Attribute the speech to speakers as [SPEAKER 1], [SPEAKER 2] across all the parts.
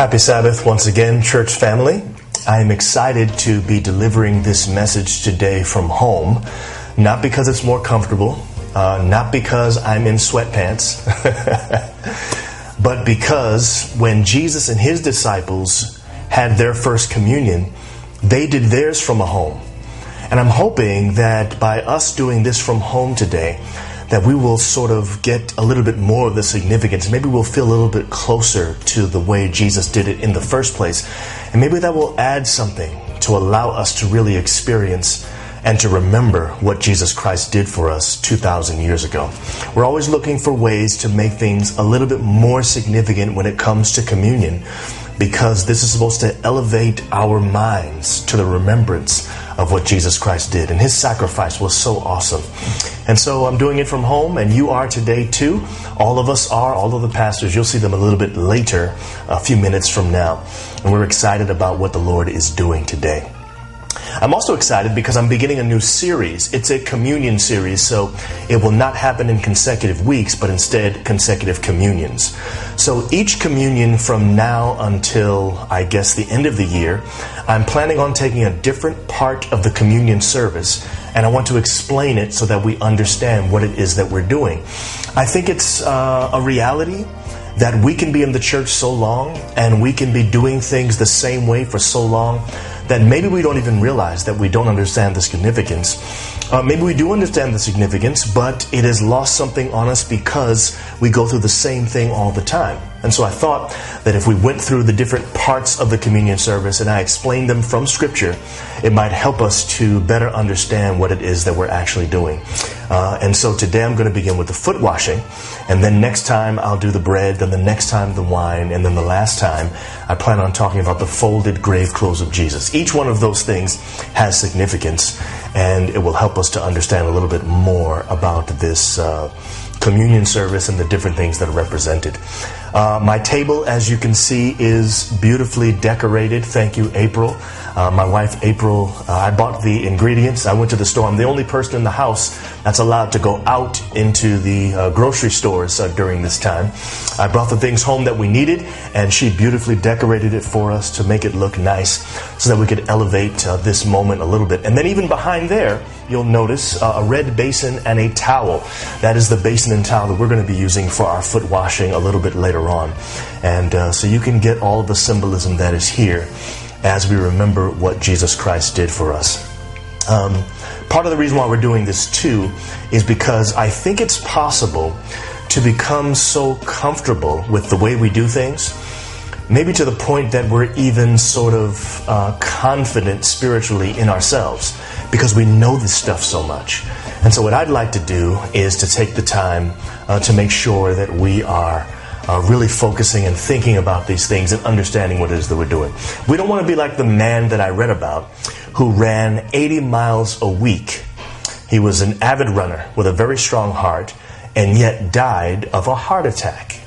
[SPEAKER 1] Happy Sabbath once again, church family. I am excited to be delivering this message today from home, not because it's more comfortable, uh, not because I'm in sweatpants, but because when Jesus and his disciples had their first communion, they did theirs from a home. And I'm hoping that by us doing this from home today, that we will sort of get a little bit more of the significance. Maybe we'll feel a little bit closer to the way Jesus did it in the first place. And maybe that will add something to allow us to really experience and to remember what Jesus Christ did for us 2,000 years ago. We're always looking for ways to make things a little bit more significant when it comes to communion because this is supposed to elevate our minds to the remembrance of what Jesus Christ did. And his sacrifice was so awesome. And so I'm doing it from home, and you are today too. All of us are, all of the pastors. You'll see them a little bit later, a few minutes from now. And we're excited about what the Lord is doing today. I'm also excited because I'm beginning a new series. It's a communion series, so it will not happen in consecutive weeks, but instead consecutive communions. So each communion from now until I guess the end of the year, I'm planning on taking a different part of the communion service and I want to explain it so that we understand what it is that we're doing. I think it's uh, a reality that we can be in the church so long and we can be doing things the same way for so long that maybe we don't even realize that we don't understand the significance. Uh, maybe we do understand the significance, but it has lost something on us because we go through the same thing all the time. And so I thought that if we went through the different parts of the communion service and I explained them from Scripture, it might help us to better understand what it is that we're actually doing. Uh, and so today I'm going to begin with the foot washing, and then next time I'll do the bread, then the next time the wine, and then the last time I plan on talking about the folded grave clothes of Jesus. Each one of those things has significance, and it will help us to understand a little bit more about this. Uh, communion service and the different things that are represented. Uh, my table, as you can see, is beautifully decorated. Thank you, April. Uh, my wife, April, uh, I bought the ingredients. I went to the store. I'm the only person in the house that's allowed to go out into the uh, grocery stores uh, during this time. I brought the things home that we needed, and she beautifully decorated it for us to make it look nice so that we could elevate uh, this moment a little bit. And then, even behind there, you'll notice uh, a red basin and a towel. That is the basin and towel that we're going to be using for our foot washing a little bit later on. And so you can get all the symbolism that is here as we remember what Jesus Christ did for us. Um, part of the reason why we're doing this too is because I think it's possible to become so comfortable with the way we do things maybe to the point that we're even sort of uh, confident spiritually in ourselves because we know this stuff so much. And so, what I'd like to do is to take the time uh, to make sure that we are. Uh, really focusing and thinking about these things and understanding what it is that we're doing. We don't want to be like the man that I read about who ran 80 miles a week. He was an avid runner with a very strong heart and yet died of a heart attack.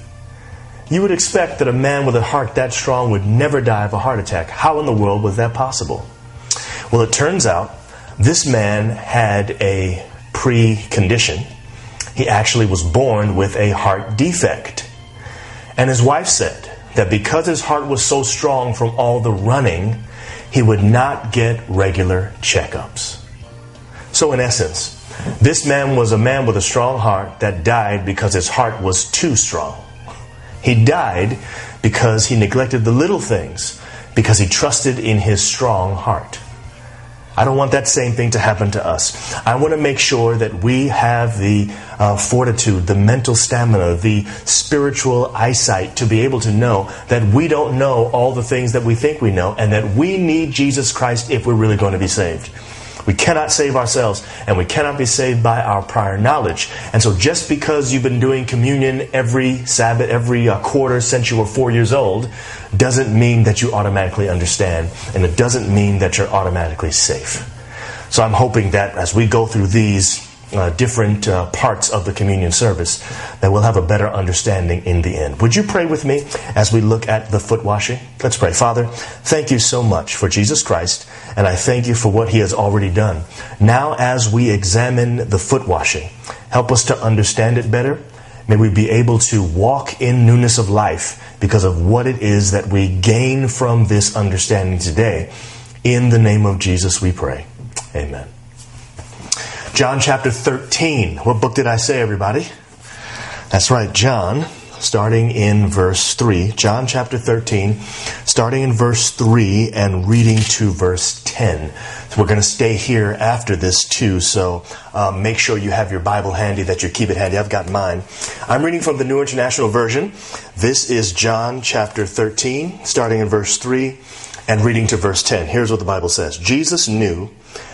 [SPEAKER 1] You would expect that a man with a heart that strong would never die of a heart attack. How in the world was that possible? Well, it turns out this man had a precondition. He actually was born with a heart defect. And his wife said that because his heart was so strong from all the running, he would not get regular checkups. So, in essence, this man was a man with a strong heart that died because his heart was too strong. He died because he neglected the little things, because he trusted in his strong heart. I don't want that same thing to happen to us. I want to make sure that we have the uh, fortitude, the mental stamina, the spiritual eyesight to be able to know that we don't know all the things that we think we know and that we need Jesus Christ if we're really going to be saved. We cannot save ourselves, and we cannot be saved by our prior knowledge. And so, just because you've been doing communion every Sabbath, every uh, quarter since you were four years old, doesn't mean that you automatically understand, and it doesn't mean that you're automatically safe. So, I'm hoping that as we go through these uh, different uh, parts of the communion service that we'll have a better understanding in the end. Would you pray with me as we look at the foot washing? Let's pray. Father, thank you so much for Jesus Christ, and I thank you for what he has already done. Now, as we examine the foot washing, help us to understand it better. May we be able to walk in newness of life because of what it is that we gain from this understanding today. In the name of Jesus, we pray. Amen. John chapter 13. What book did I say, everybody? That's right, John, starting in verse 3. John chapter 13, starting in verse 3 and reading to verse 10. So we're going to stay here after this too, so um, make sure you have your Bible handy, that you keep it handy. I've got mine. I'm reading from the New International Version. This is John chapter 13, starting in verse 3 and reading to verse 10. Here's what the Bible says Jesus knew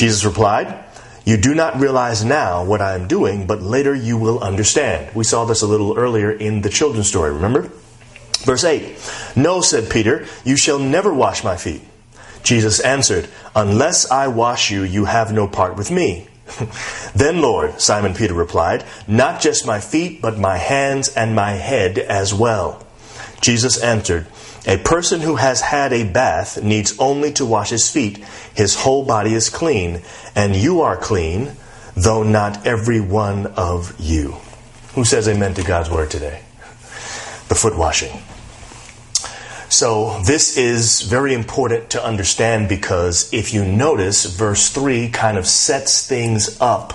[SPEAKER 1] Jesus replied, You do not realize now what I am doing, but later you will understand. We saw this a little earlier in the children's story, remember? Verse 8 No, said Peter, you shall never wash my feet. Jesus answered, Unless I wash you, you have no part with me. then, Lord, Simon Peter replied, Not just my feet, but my hands and my head as well. Jesus answered, A person who has had a bath needs only to wash his feet. His whole body is clean, and you are clean, though not every one of you. Who says amen to God's word today? The foot washing. So, this is very important to understand because if you notice, verse 3 kind of sets things up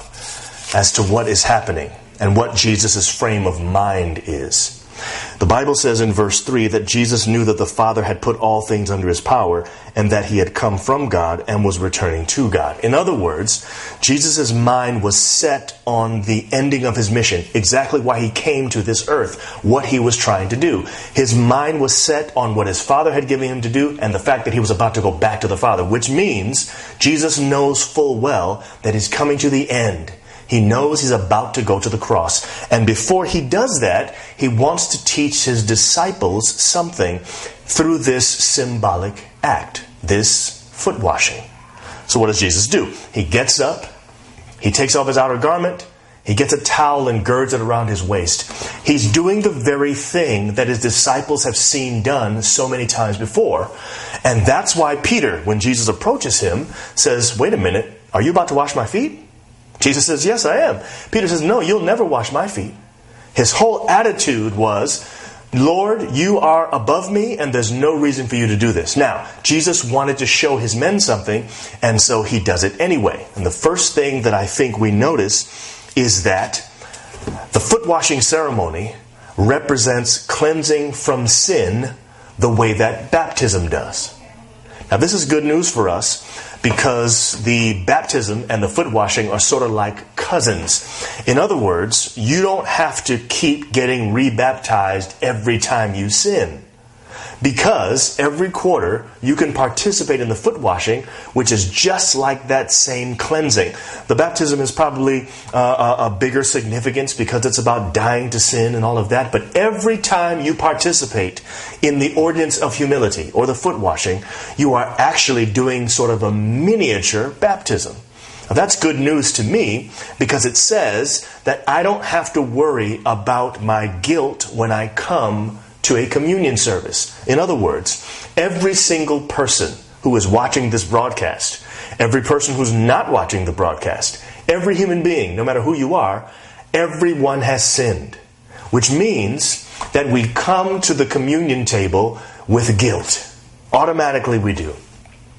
[SPEAKER 1] as to what is happening and what Jesus' frame of mind is. The Bible says in verse 3 that Jesus knew that the Father had put all things under his power and that he had come from God and was returning to God. In other words, Jesus' mind was set on the ending of his mission, exactly why he came to this earth, what he was trying to do. His mind was set on what his Father had given him to do and the fact that he was about to go back to the Father, which means Jesus knows full well that he's coming to the end he knows he's about to go to the cross. And before he does that, he wants to teach his disciples something through this symbolic act, this foot washing. So, what does Jesus do? He gets up, he takes off his outer garment, he gets a towel and girds it around his waist. He's doing the very thing that his disciples have seen done so many times before. And that's why Peter, when Jesus approaches him, says, Wait a minute, are you about to wash my feet? Jesus says, Yes, I am. Peter says, No, you'll never wash my feet. His whole attitude was, Lord, you are above me, and there's no reason for you to do this. Now, Jesus wanted to show his men something, and so he does it anyway. And the first thing that I think we notice is that the foot washing ceremony represents cleansing from sin the way that baptism does. Now, this is good news for us because the baptism and the foot washing are sort of like cousins. In other words, you don't have to keep getting rebaptized every time you sin. Because every quarter you can participate in the foot washing, which is just like that same cleansing. The baptism is probably uh, a, bigger significance because it's about dying to sin and all of that. But every time you participate in the ordinance of humility or the foot washing, you are actually doing sort of a miniature baptism. Now, that's good news to me because it says that I don't have to worry about my guilt when I come to a communion service. In other words, every single person who is watching this broadcast, every person who's not watching the broadcast, every human being, no matter who you are, everyone has sinned. Which means that we come to the communion table with guilt. Automatically we do.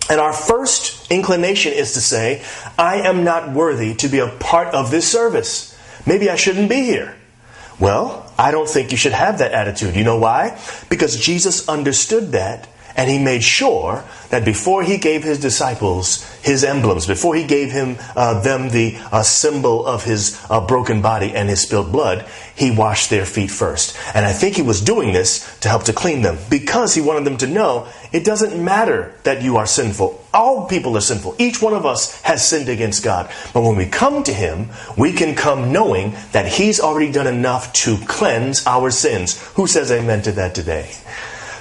[SPEAKER 1] And our first inclination is to say, I am not worthy to be a part of this service. Maybe I shouldn't be here. Well, I don't think you should have that attitude. You know why? Because Jesus understood that And he made sure that before he gave his disciples his emblems, before he gave him uh, them the uh, symbol of his uh, broken body and his spilled blood, he washed their feet first. And I think he was doing this to help to clean them because he wanted them to know it doesn't matter that you are sinful. All people are sinful. Each one of us has sinned against God. But when we come to him, we can come knowing that he's already done enough to cleanse our sins. Who says amen to that today?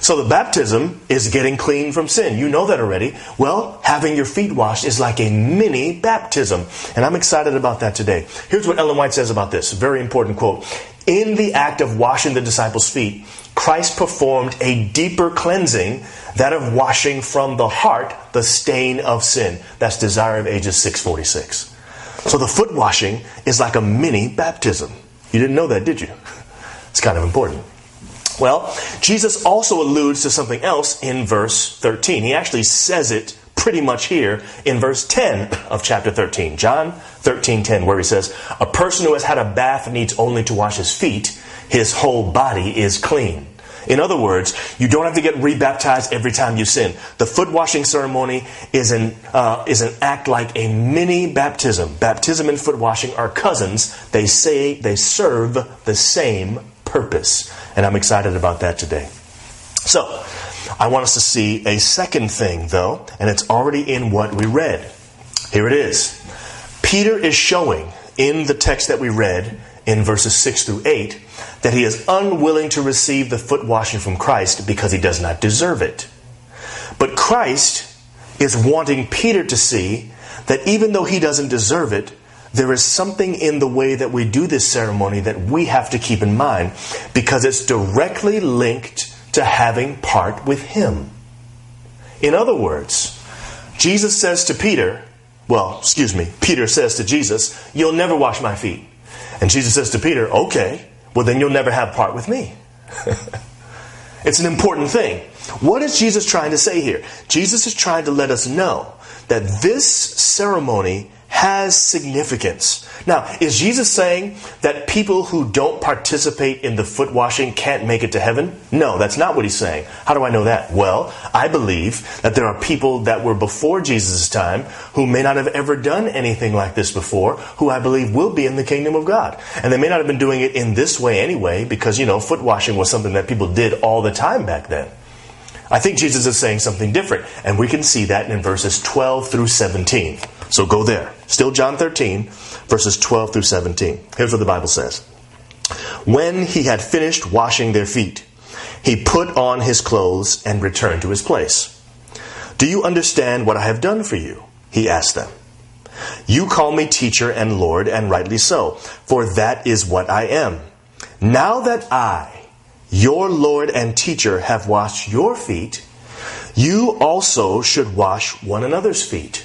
[SPEAKER 1] So the baptism is getting clean from sin. You know that already. Well, having your feet washed is like a mini baptism. And I'm excited about that today. Here's what Ellen White says about this. Very important quote. In the act of washing the disciples' feet, Christ performed a deeper cleansing, that of washing from the heart the stain of sin. That's Desire of Ages 646. So the foot washing is like a mini baptism. You didn't know that, did you? It's kind of important. Well, Jesus also alludes to something else in verse 13. He actually says it pretty much here in verse 10 of chapter 13. John 13 10, where he says, A person who has had a bath needs only to wash his feet, his whole body is clean. In other words, you don't have to get rebaptized every time you sin. The foot washing ceremony is an, uh, is an act like a mini baptism. Baptism and foot washing are cousins. They say they serve the same purpose. And I'm excited about that today. So, I want us to see a second thing, though, and it's already in what we read. Here it is. Peter is showing in the text that we read in verses 6 through 8 that he is unwilling to receive the foot washing from Christ because he does not deserve it. But Christ is wanting Peter to see that even though he doesn't deserve it, there is something in the way that we do this ceremony that we have to keep in mind because it's directly linked to having part with Him. In other words, Jesus says to Peter, well, excuse me, Peter says to Jesus, You'll never wash my feet. And Jesus says to Peter, Okay, well, then you'll never have part with me. it's an important thing. What is Jesus trying to say here? Jesus is trying to let us know that this ceremony has significance. Now, is Jesus saying that people who don't participate in the foot washing can't make it to heaven? No, that's not what he's saying. How do I know that? Well, I believe that there are people that were before Jesus' time who may not have ever done anything like this before, who I believe will be in the kingdom of God. And they may not have been doing it in this way anyway, because, you know, foot washing was something that people did all the time back then. I think Jesus is saying something different, and we can see that in verses 12 through 17. So go there. Still John 13, verses 12 through 17. Here's what the Bible says When he had finished washing their feet, he put on his clothes and returned to his place. Do you understand what I have done for you? He asked them. You call me teacher and Lord, and rightly so, for that is what I am. Now that I, your Lord and teacher, have washed your feet, you also should wash one another's feet.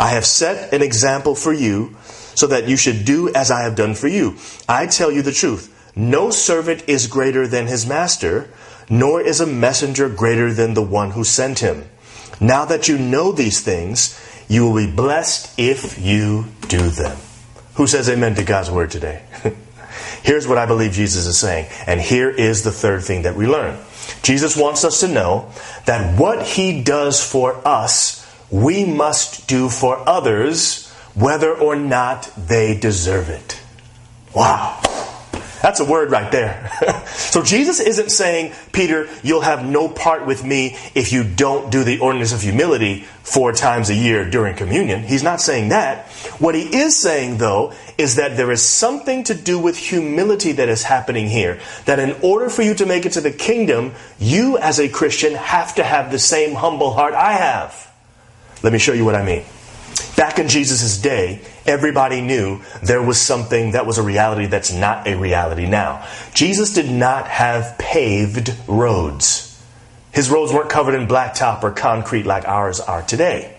[SPEAKER 1] I have set an example for you so that you should do as I have done for you. I tell you the truth. No servant is greater than his master, nor is a messenger greater than the one who sent him. Now that you know these things, you will be blessed if you do them. Who says amen to God's word today? Here's what I believe Jesus is saying. And here is the third thing that we learn. Jesus wants us to know that what he does for us we must do for others whether or not they deserve it. Wow. That's a word right there. so Jesus isn't saying, Peter, you'll have no part with me if you don't do the ordinance of humility four times a year during communion. He's not saying that. What he is saying, though, is that there is something to do with humility that is happening here. That in order for you to make it to the kingdom, you as a Christian have to have the same humble heart I have. Let me show you what I mean. Back in Jesus' day, everybody knew there was something that was a reality that's not a reality now. Jesus did not have paved roads. His roads weren't covered in blacktop or concrete like ours are today.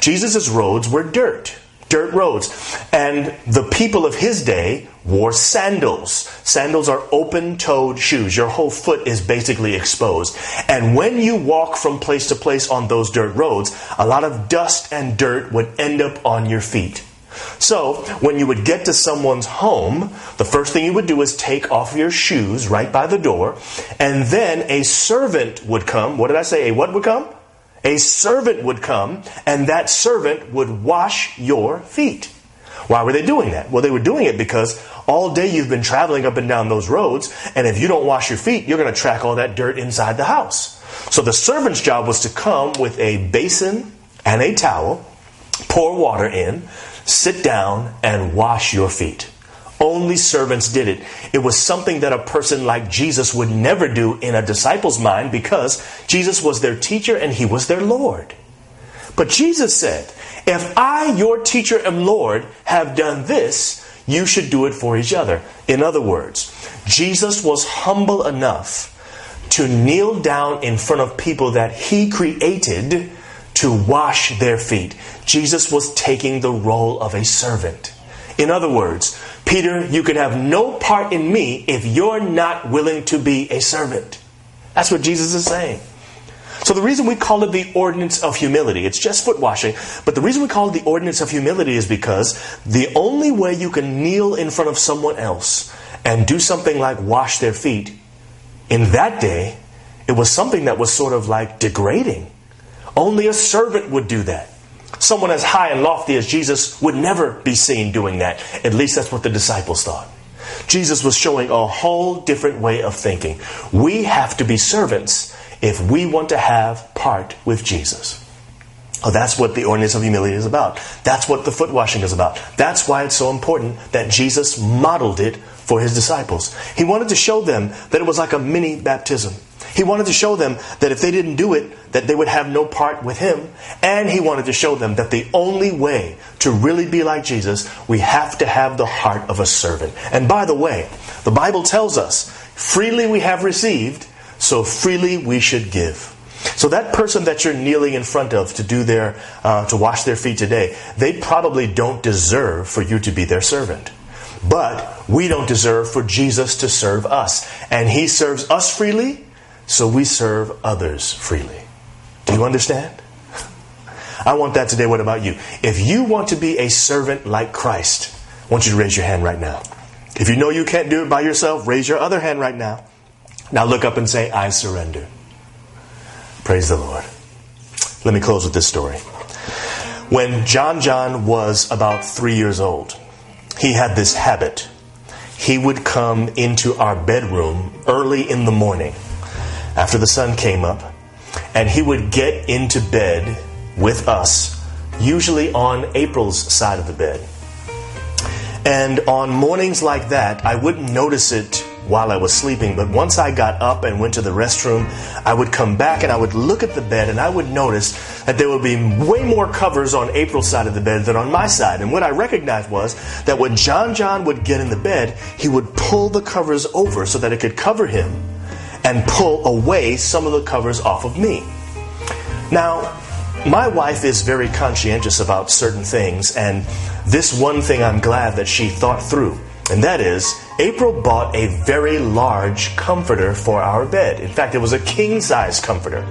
[SPEAKER 1] Jesus' roads were dirt dirt roads. And the people of his day wore sandals. Sandals are open toed shoes. Your whole foot is basically exposed. And when you walk from place to place on those dirt roads, a lot of dust and dirt would end up on your feet. So, when you would get to someone's home, the first thing you would do is take off your shoes right by the door, and then a servant would come. What did I say? A what would come? A servant would come, and that servant would wash your feet. Why were they doing that? Well, they were doing it because all day you've been traveling up and down those roads, and if you don't wash your feet, you're going to track all that dirt inside the house. So the servant's job was to come with a basin and a towel, pour water in, sit down, and wash your feet. Only servants did it. It was something that a person like Jesus would never do in a disciple's mind because Jesus was their teacher and he was their Lord. But Jesus said, If I, your teacher and Lord, have done this, you should do it for each other. In other words, Jesus was humble enough to kneel down in front of people that he created to wash their feet. Jesus was taking the role of a servant. In other words, Peter, you can have no part in me if you're not willing to be a servant. That's what Jesus is saying. So the reason we call it the ordinance of humility, it's just foot washing, but the reason we call it the ordinance of humility is because the only way you can kneel in front of someone else and do something like wash their feet, in that day, it was something that was sort of like degrading. Only a servant would do that. Someone as high and lofty as Jesus would never be seen doing that. At least that's what the disciples thought. Jesus was showing a whole different way of thinking. We have to be servants if we want to have part with Jesus. Oh, that's what the ordinance of humility is about. That's what the foot washing is about. That's why it's so important that Jesus modeled it for his disciples. He wanted to show them that it was like a mini baptism. He wanted to show them that if they didn't do it, that they would have no part with him. And he wanted to show them that the only way to really be like Jesus, we have to have the heart of a servant. And by the way, the Bible tells us, freely we have received, so freely we should give. So that person that you're kneeling in front of to do their uh, to wash their feet today, they probably don't deserve for you to be their servant. But we don't deserve for Jesus to serve us, and He serves us freely, so we serve others freely. Do you understand? I want that today. What about you? If you want to be a servant like Christ, I want you to raise your hand right now. If you know you can't do it by yourself, raise your other hand right now. Now look up and say, I surrender. Praise the Lord. Let me close with this story. When John John was about three years old, he had this habit. He would come into our bedroom early in the morning after the sun came up, and he would get into bed with us, usually on April's side of the bed. And on mornings like that, I wouldn't notice it while I was sleeping, but once I got up and went to the restroom, I would come back and I would look at the bed and I would notice that there would be way more covers on April's side of the bed than on my side. And what I recognized was that when John John would get in the bed, he would pull the covers over so that it could cover him and pull away some of the covers off of me. Now, my wife is very conscientious about certain things, and this one thing I'm glad that she thought through. And that is, April bought a very large comforter for our bed. In fact, it was a king size comforter.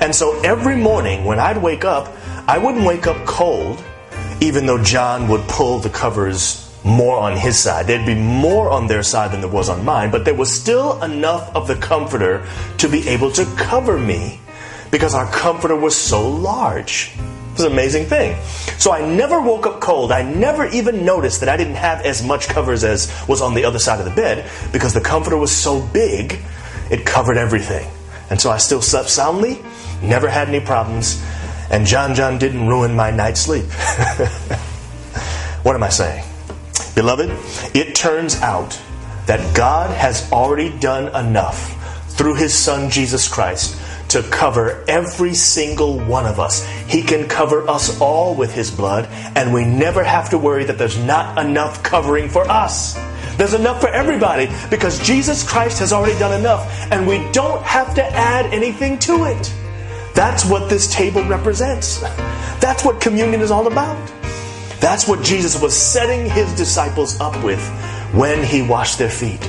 [SPEAKER 1] And so every morning when I'd wake up, I wouldn't wake up cold, even though John would pull the covers more on his side. There'd be more on their side than there was on mine, but there was still enough of the comforter to be able to cover me because our comforter was so large. It was an amazing thing. So I never woke up cold. I never even noticed that I didn't have as much covers as was on the other side of the bed because the comforter was so big, it covered everything. And so I still slept soundly, never had any problems, and John John didn't ruin my night's sleep. what am I saying? Beloved, it turns out that God has already done enough through his son Jesus Christ to cover every single one of us. He can cover us all with His blood, and we never have to worry that there's not enough covering for us. There's enough for everybody because Jesus Christ has already done enough, and we don't have to add anything to it. That's what this table represents. That's what communion is all about. That's what Jesus was setting his disciples up with when he washed their feet.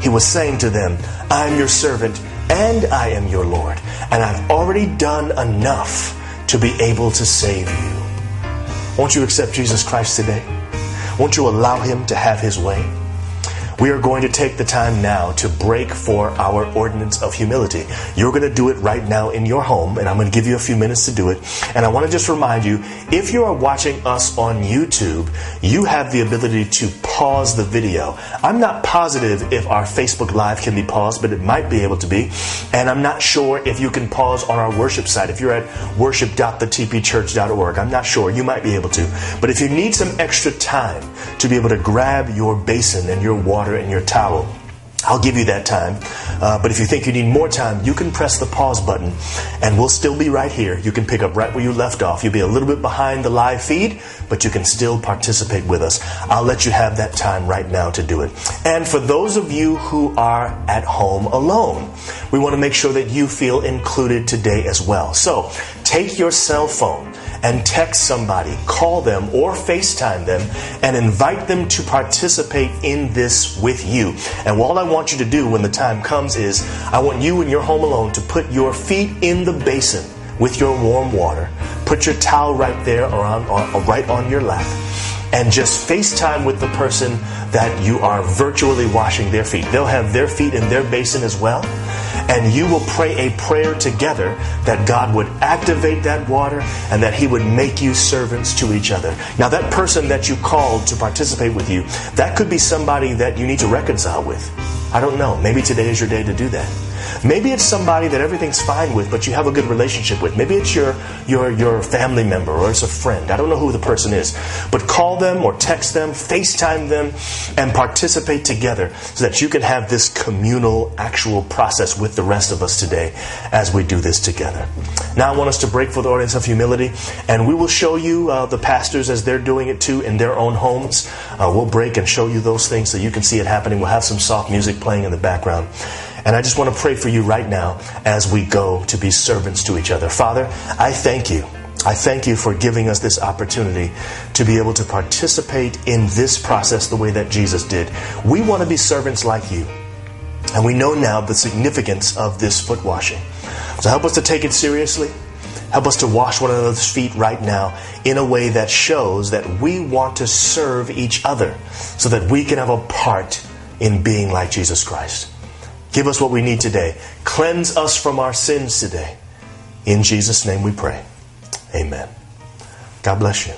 [SPEAKER 1] He was saying to them, I'm your servant and I am your Lord, and I've already done enough to be able to save you. Won't you accept Jesus Christ today? Won't you allow Him to have His way? We are going to take the time now to break for our ordinance of humility. You're going to do it right now in your home, and I'm going to give you a few minutes to do it. And I want to just remind you if you are watching us on YouTube, you have the ability to pause the video. I'm not positive if our Facebook Live can be paused, but it might be able to be. And I'm not sure if you can pause on our worship site. If you're at worship.thetpchurch.org, I'm not sure. You might be able to. But if you need some extra time to be able to grab your basin and your water, water and your towel. I'll give you that time. Uh, but if you think you need more time, you can press the pause button and we'll still be right here. You can pick up right where you left off. You'll be a little bit behind the live feed, but you can still participate with us. I'll let you have that time right now to do it. And for those of you who are at home alone, we want to make sure that you feel included today as well. So take your cell phone and text somebody, call them, or FaceTime them and invite them to participate in this with you. And all I want you to do when the time comes is I want you in your home alone to put your feet in the basin with your warm water. Put your towel right there or, on, or right on your lap and just FaceTime with the person that you are virtually washing their feet. They'll have their feet in their basin as well and you will pray a prayer together that God would activate that water and that He would make you servants to each other. Now, that person that you called to participate with you, that could be somebody that you need to reconcile with. I don't know. Maybe today is your day to do that. Maybe it's somebody that everything's fine with, but you have a good relationship with. Maybe it's your, your, your family member or it's a friend. I don't know who the person is. But call them or text them, FaceTime them, and participate together so that you can have this communal, actual process with the rest of us today as we do this together. Now, I want us to break for the ordinance of humility, and we will show you uh, the pastors as they're doing it too in their own homes. Uh, we'll break and show you those things so you can see it happening. We'll have some soft music playing in the background. And I just want to pray for you right now as we go to be servants to each other. Father, I thank you. I thank you for giving us this opportunity to be able to participate in this process the way that Jesus did. We want to be servants like you. And we know now the significance of this foot washing. So help us to take it seriously. Help us to wash one another's feet right now in a way that shows that we want to serve each other so that we can have a part in being like Jesus Christ. Give us what we need today. Cleanse us from our sins today. In Jesus' name we pray. Amen. God bless you.